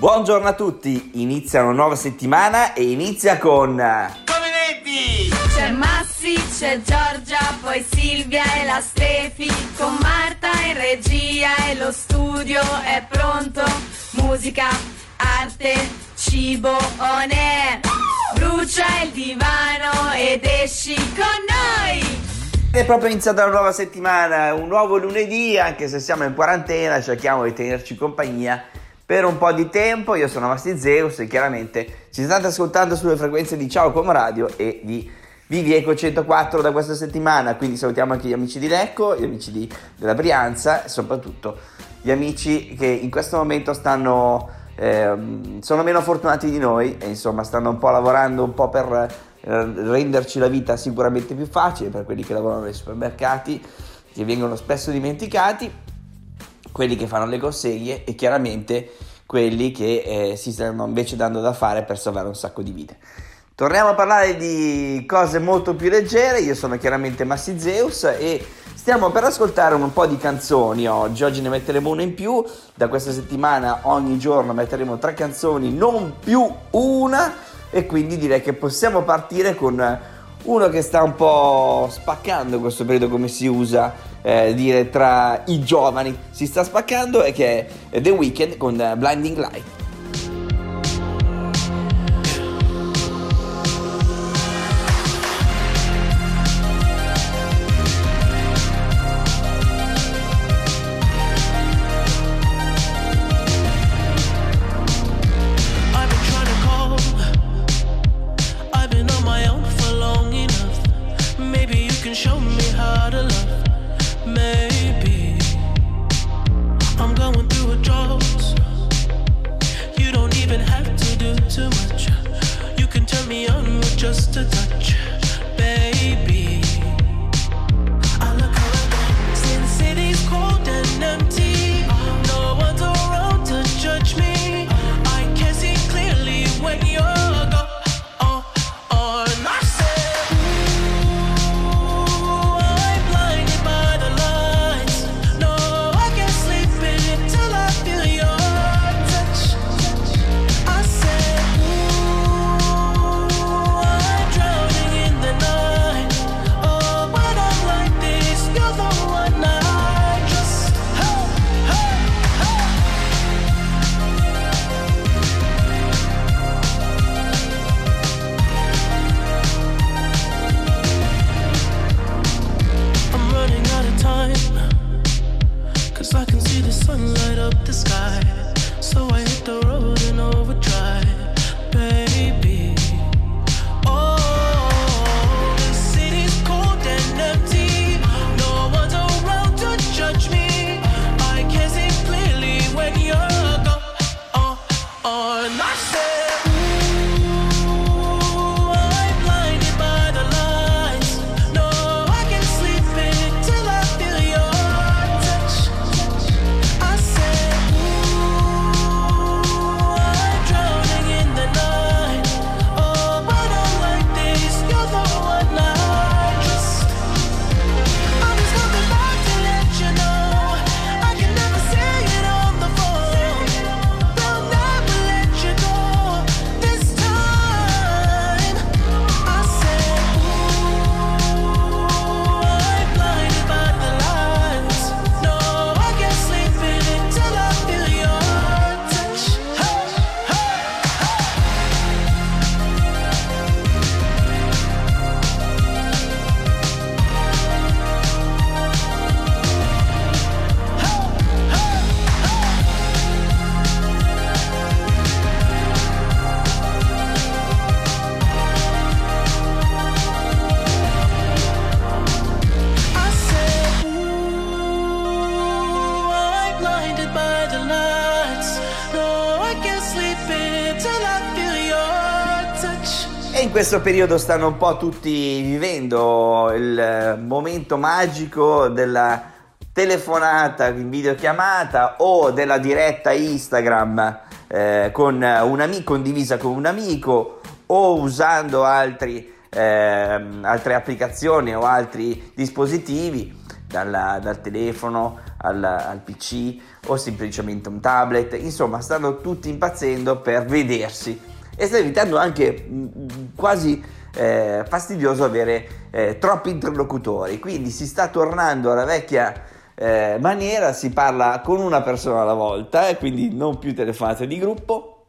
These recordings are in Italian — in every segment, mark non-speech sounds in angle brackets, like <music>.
Buongiorno a tutti, inizia una nuova settimana e inizia con... Come C'è Massi, c'è Giorgia, poi Silvia e la Stefi, con Marta in regia e lo studio è pronto. Musica, arte, cibo, on air. Brucia il divano ed esci con noi. È proprio iniziata una nuova settimana, un nuovo lunedì, anche se siamo in quarantena, cerchiamo di tenerci compagnia per un po' di tempo. Io sono Masti Zeus e chiaramente ci state ascoltando sulle frequenze di Ciao Com Radio e di Vivieco 104 da questa settimana, quindi salutiamo anche gli amici di Lecco, gli amici di, della Brianza e soprattutto gli amici che in questo momento stanno, eh, sono meno fortunati di noi e insomma stanno un po' lavorando un po' per eh, renderci la vita sicuramente più facile per quelli che lavorano nei supermercati, che vengono spesso dimenticati quelli che fanno le consegne e chiaramente quelli che eh, si stanno invece dando da fare per salvare un sacco di vite. Torniamo a parlare di cose molto più leggere, io sono chiaramente Massi Zeus e stiamo per ascoltare un po' di canzoni oggi, oggi ne metteremo una in più, da questa settimana ogni giorno metteremo tre canzoni, non più una. E quindi direi che possiamo partire con uno che sta un po' spaccando questo periodo come si usa eh, dire tra i giovani. Si sta spaccando e che è The Weeknd con Blinding Light in questo periodo stanno un po' tutti vivendo il momento magico della telefonata in videochiamata o della diretta Instagram eh, con un amico condivisa con un amico o usando altri, eh, altre applicazioni o altri dispositivi dalla, dal telefono al, al, PC o semplicemente un tablet, insomma stanno tutti impazzendo per vedersi. E sta diventando anche mm, quasi eh, fastidioso avere eh, troppi interlocutori, quindi si sta tornando alla vecchia eh, maniera, si parla con una persona alla volta e quindi non più telefonate di gruppo.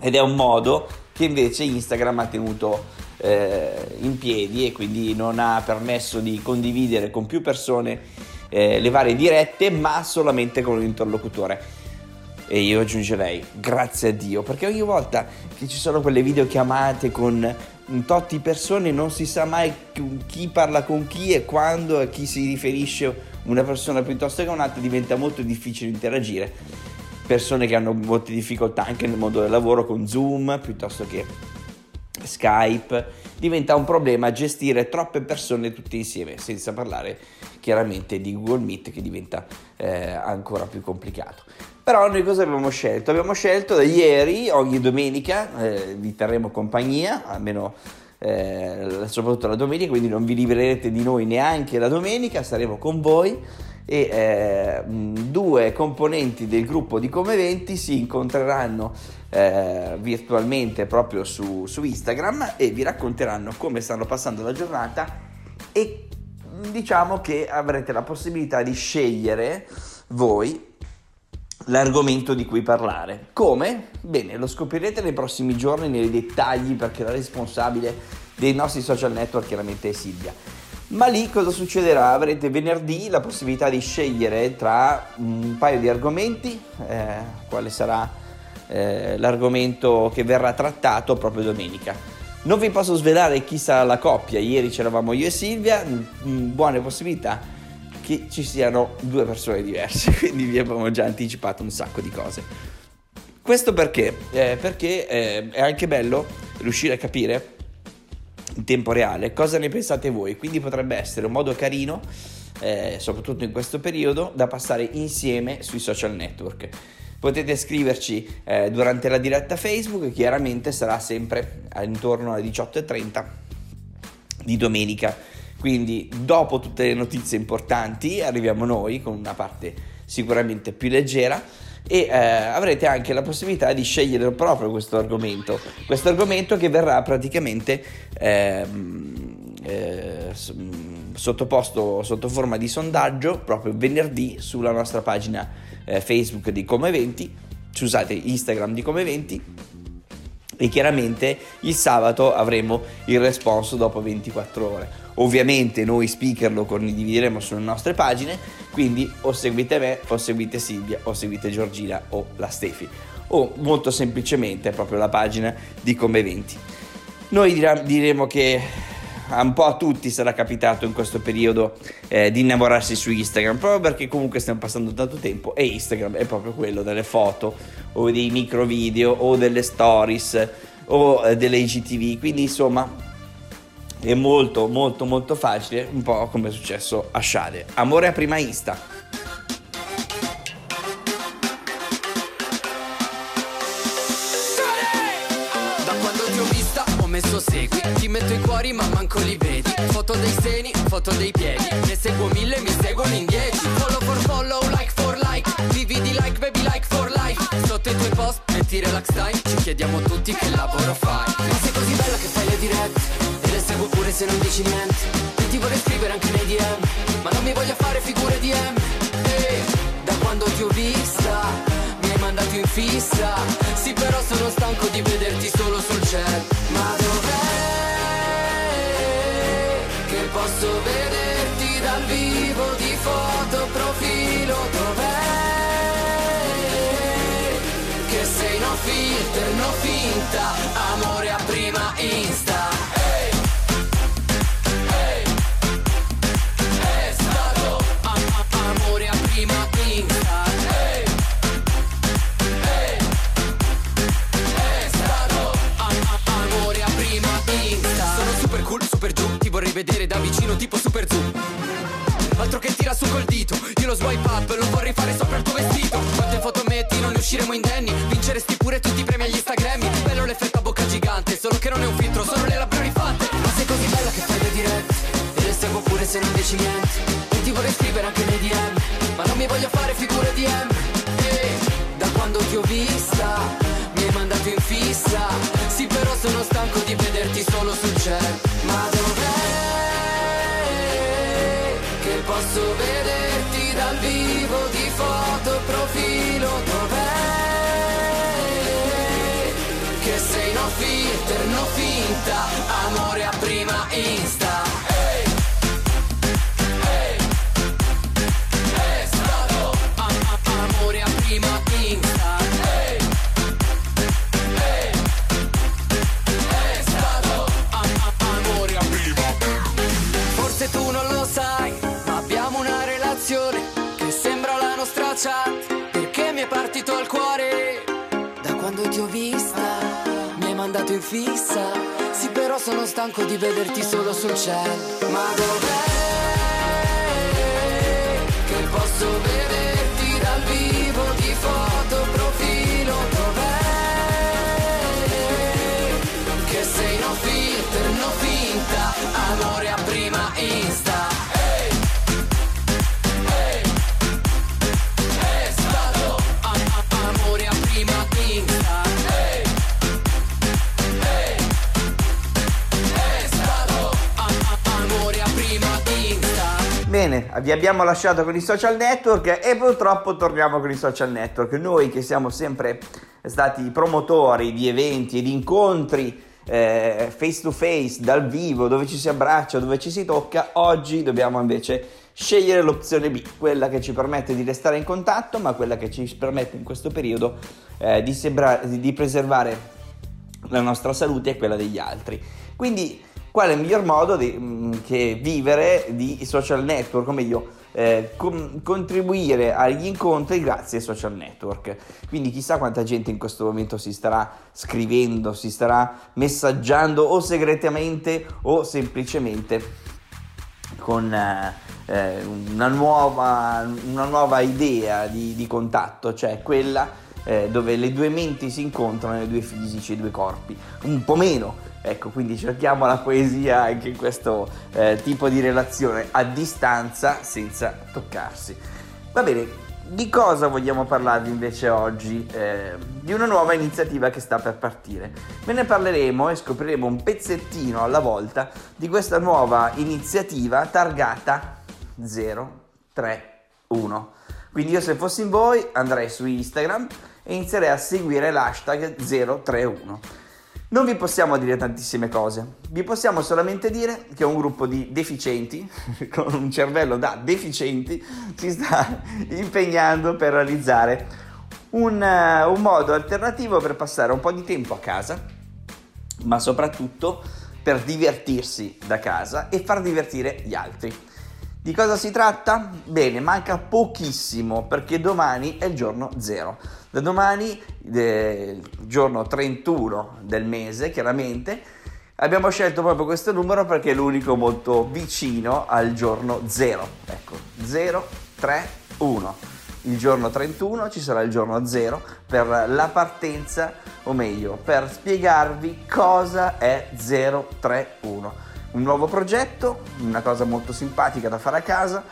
Ed è un modo che invece Instagram ha tenuto eh, in piedi e quindi non ha permesso di condividere con più persone eh, le varie dirette ma solamente con un interlocutore. E io aggiungerei grazie a Dio perché ogni volta che ci sono quelle videochiamate con un tot di persone non si sa mai chi parla con chi e quando e chi si riferisce una persona piuttosto che un'altra diventa molto difficile interagire. Persone che hanno molte difficoltà anche nel mondo del lavoro con Zoom piuttosto che Skype diventa un problema gestire troppe persone tutte insieme senza parlare chiaramente di Google Meet che diventa eh, ancora più complicato però noi cosa abbiamo scelto? Abbiamo scelto da ieri, ogni domenica, eh, vi terremo compagnia, almeno eh, soprattutto la domenica, quindi non vi libererete di noi neanche la domenica, saremo con voi e eh, due componenti del gruppo di Come 20 si incontreranno eh, virtualmente proprio su, su Instagram e vi racconteranno come stanno passando la giornata e diciamo che avrete la possibilità di scegliere voi l'argomento di cui parlare. Come? Bene, lo scoprirete nei prossimi giorni nei dettagli perché la responsabile dei nostri social network chiaramente è Silvia. Ma lì cosa succederà? Avrete venerdì la possibilità di scegliere tra un paio di argomenti, eh, quale sarà eh, l'argomento che verrà trattato proprio domenica. Non vi posso svelare chi sarà la coppia, ieri c'eravamo io e Silvia, buone possibilità che ci siano due persone diverse, <laughs> quindi vi abbiamo già anticipato un sacco di cose. Questo perché? Eh, perché eh, è anche bello riuscire a capire in tempo reale cosa ne pensate voi, quindi potrebbe essere un modo carino, eh, soprattutto in questo periodo, da passare insieme sui social network. Potete scriverci eh, durante la diretta Facebook, chiaramente sarà sempre intorno alle 18.30 di domenica. Quindi dopo tutte le notizie importanti arriviamo noi con una parte sicuramente più leggera e eh, avrete anche la possibilità di scegliere proprio questo argomento, questo argomento che verrà praticamente eh, eh, sottoposto sotto forma di sondaggio proprio venerdì sulla nostra pagina eh, Facebook di Come Eventi, scusate Instagram di Come Eventi e chiaramente il sabato avremo il responso dopo 24 ore. Ovviamente noi speaker lo condivideremo sulle nostre pagine, quindi o seguite me, o seguite Silvia, o seguite Giorgina o la Stefi, o molto semplicemente proprio la pagina di Come Eventi. Noi diremo che un po' a tutti sarà capitato in questo periodo eh, di innamorarsi su Instagram, proprio perché comunque stiamo passando tanto tempo e Instagram è proprio quello delle foto o dei micro video o delle stories o eh, delle IGTV, quindi insomma è molto molto molto facile, un po' come è successo a Shade. Amore a prima Insta. Foto dei seni, foto dei piedi, ne seguo mille, mi seguono in dieci. Follow for follow, like for like, vivi di like, baby like for life. Sotto i tuoi post, metti relax time, ci chiediamo tutti che lavoro fai. Ma sei così bella che fai le dirette. Seguo pure se non dici niente. E ti vorrei scrivere anche nei DM Ma non mi voglio fare figure di M. Ehi, da quando ti ho vista Mi hai mandato in fissa vedere da vicino tipo super zoom Altro che tira su col dito Io lo swipe up, lo vorrei fare sopra il tuo vestito. Quante foto metti, non ne usciremo indenni Vinceresti pure tutti i premi agli Instagrammi. Bello l'effetto a bocca gigante Solo che non è un filtro, sono le labbra rifatte Ma sei così bella che fai le dirette Te le seguo pure se non dici niente. E ti vorrei scrivere anche nei DM Ma non mi voglio fare figure di M. E, Da quando ti ho vista Mi hai mandato in fissa. Sì però sono stanco insta. Stato a- a- amore a prima insta. È stato a- a- amore a prima Forse tu non lo sai, abbiamo una relazione che sembra la nostra chat. Perché mi è partito il cuore da quando ti ho vista. Mi hai mandato in fissa. Sono stanco di vederti solo sul chat. Ma dov'è che posso vederti dal vivo di foto profilo? Dov'è che sei no filter, no finta, amore Bene, vi abbiamo lasciato con i social network e purtroppo torniamo con i social network. Noi che siamo sempre stati promotori di eventi e di incontri eh, face to face, dal vivo, dove ci si abbraccia, dove ci si tocca, oggi dobbiamo invece scegliere l'opzione B, quella che ci permette di restare in contatto, ma quella che ci permette in questo periodo eh, di, sembra- di preservare la nostra salute e quella degli altri. Quindi qual è il miglior modo di, mh, che vivere di social network, o meglio eh, com- contribuire agli incontri grazie ai social network. Quindi chissà quanta gente in questo momento si starà scrivendo, si starà messaggiando o segretamente o semplicemente con eh, eh, una, nuova, una nuova idea di, di contatto, cioè quella eh, dove le due menti si incontrano, i due fisici, i due corpi, un po' meno. Ecco, quindi cerchiamo la poesia anche in questo eh, tipo di relazione a distanza senza toccarsi. Va bene, di cosa vogliamo parlarvi invece oggi? Eh, di una nuova iniziativa che sta per partire. Ve ne parleremo e scopriremo un pezzettino alla volta di questa nuova iniziativa targata 031. Quindi io se fossi in voi andrei su Instagram e inizierei a seguire l'hashtag 031. Non vi possiamo dire tantissime cose, vi possiamo solamente dire che un gruppo di deficienti, <laughs> con un cervello da deficienti, si sta <laughs> impegnando per realizzare un, eh, un modo alternativo per passare un po' di tempo a casa, ma soprattutto per divertirsi da casa e far divertire gli altri. Di cosa si tratta? Bene, manca pochissimo perché domani è il giorno zero. Da domani, eh, giorno 31 del mese, chiaramente, abbiamo scelto proprio questo numero perché è l'unico molto vicino al giorno zero. Ecco, 0, 3, 1. Il giorno 31 ci sarà il giorno 0 per la partenza, o meglio, per spiegarvi cosa è 031 un nuovo progetto, una cosa molto simpatica da fare a casa,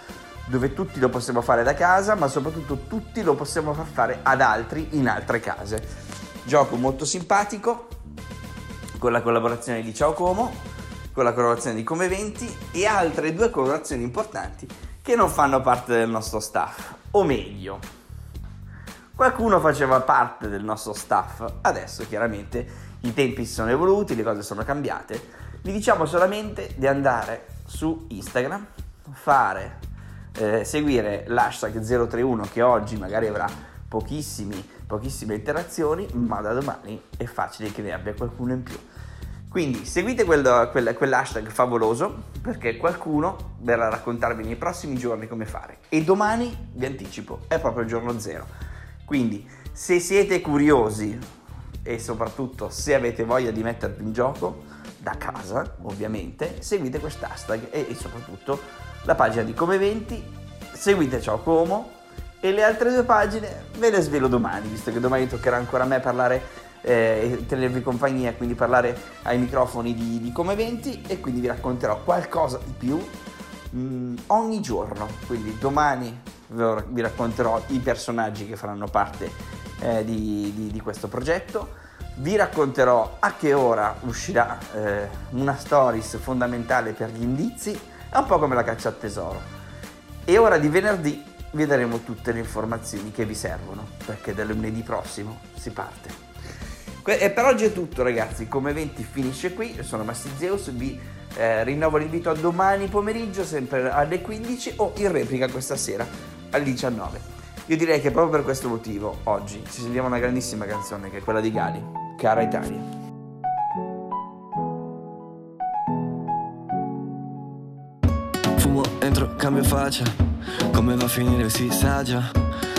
dove tutti lo possiamo fare da casa, ma soprattutto tutti lo possiamo far fare ad altri in altre case. Gioco molto simpatico, con la collaborazione di Ciao Como, con la collaborazione di Come Eventi e altre due collaborazioni importanti che non fanno parte del nostro staff, o meglio, qualcuno faceva parte del nostro staff, adesso chiaramente i tempi si sono evoluti, le cose sono cambiate vi diciamo solamente di andare su Instagram, fare, eh, seguire l'hashtag 031 che oggi magari avrà pochissime interazioni, ma da domani è facile che ne abbia qualcuno in più. Quindi seguite quel, quel, quell'hashtag favoloso perché qualcuno verrà a raccontarvi nei prossimi giorni come fare. E domani, vi anticipo, è proprio il giorno zero. Quindi se siete curiosi e soprattutto se avete voglia di mettervi in gioco, da casa, ovviamente, seguite quest'hashtag e, e soprattutto la pagina di Come Eventi, seguite Ciao Como e le altre due pagine ve le svelo domani, visto che domani toccherà ancora a me parlare eh, e tenervi compagnia, quindi parlare ai microfoni di, di Come Eventi e quindi vi racconterò qualcosa di più mh, ogni giorno. Quindi domani vi racconterò i personaggi che faranno parte eh, di, di, di questo progetto vi racconterò a che ora uscirà eh, una stories fondamentale per gli indizi, è un po' come la caccia al tesoro. E ora di venerdì vi daremo tutte le informazioni che vi servono, perché da lunedì prossimo si parte. e per oggi è tutto ragazzi, come eventi finisce qui, io sono Massi Zeus, vi eh, rinnovo l'invito a domani pomeriggio sempre alle 15 o in replica questa sera alle 19. Io direi che proprio per questo motivo oggi ci sentiamo una grandissima canzone che è quella di Gali, Cara Italia. Fumo, entro, cambio faccia. Come va a finire si sa già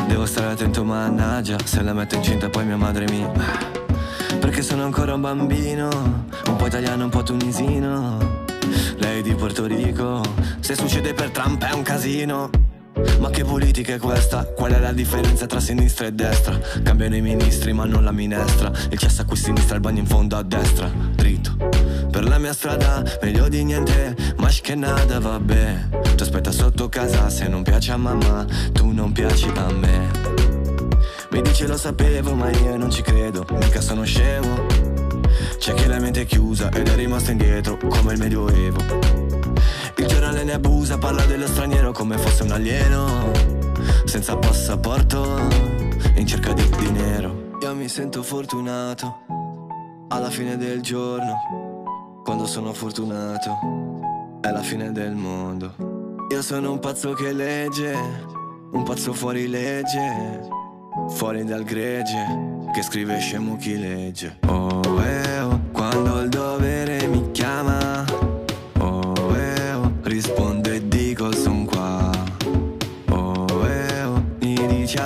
Devo stare attento mannaggia. Se la metto incinta poi mia madre mi Perché sono ancora un bambino. Un po' italiano, un po' tunisino. Lei di Porto Rico. Se succede per Trump è un casino ma che politica è questa? Qual è la differenza tra sinistra e destra? Cambiano i ministri ma non la minestra. Il cesso a qui sinistra, il bagno in fondo a destra. Dritto. Per la mia strada, meglio di niente. Ma che nada, vabbè. Ti aspetta sotto casa se non piace a mamma Tu non piaci a me. Mi dice lo sapevo ma io non ci credo. Mica sono scemo. C'è chi la mente è chiusa ed è rimasto indietro Come il medioevo il giornale ne abusa, parla dello straniero come fosse un alieno. Senza passaporto, in cerca di dinero. Io mi sento fortunato Alla fine del giorno. Quando sono fortunato È la fine del mondo. Io sono un pazzo che legge Un pazzo fuori legge Fuori dal gregge Che scrive scemo chi legge. Oh, eh, oh Quando il dovere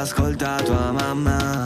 ascolta tua mamma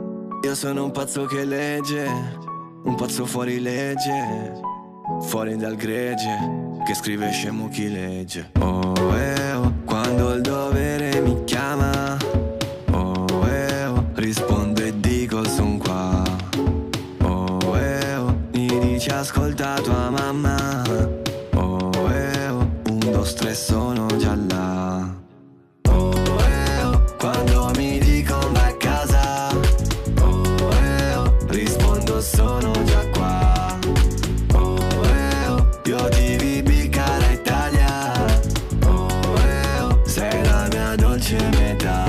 Io sono un pazzo che legge Un pazzo fuori legge Fuori dal gregge Che scrive scemo chi legge. Oh eh oh Quando il dovere mi chiama Oh eh oh Rispondo e dico son qua Oh eh oh Mi dici ascolta tua mamma Oh eh oh Un, due, tre sono and da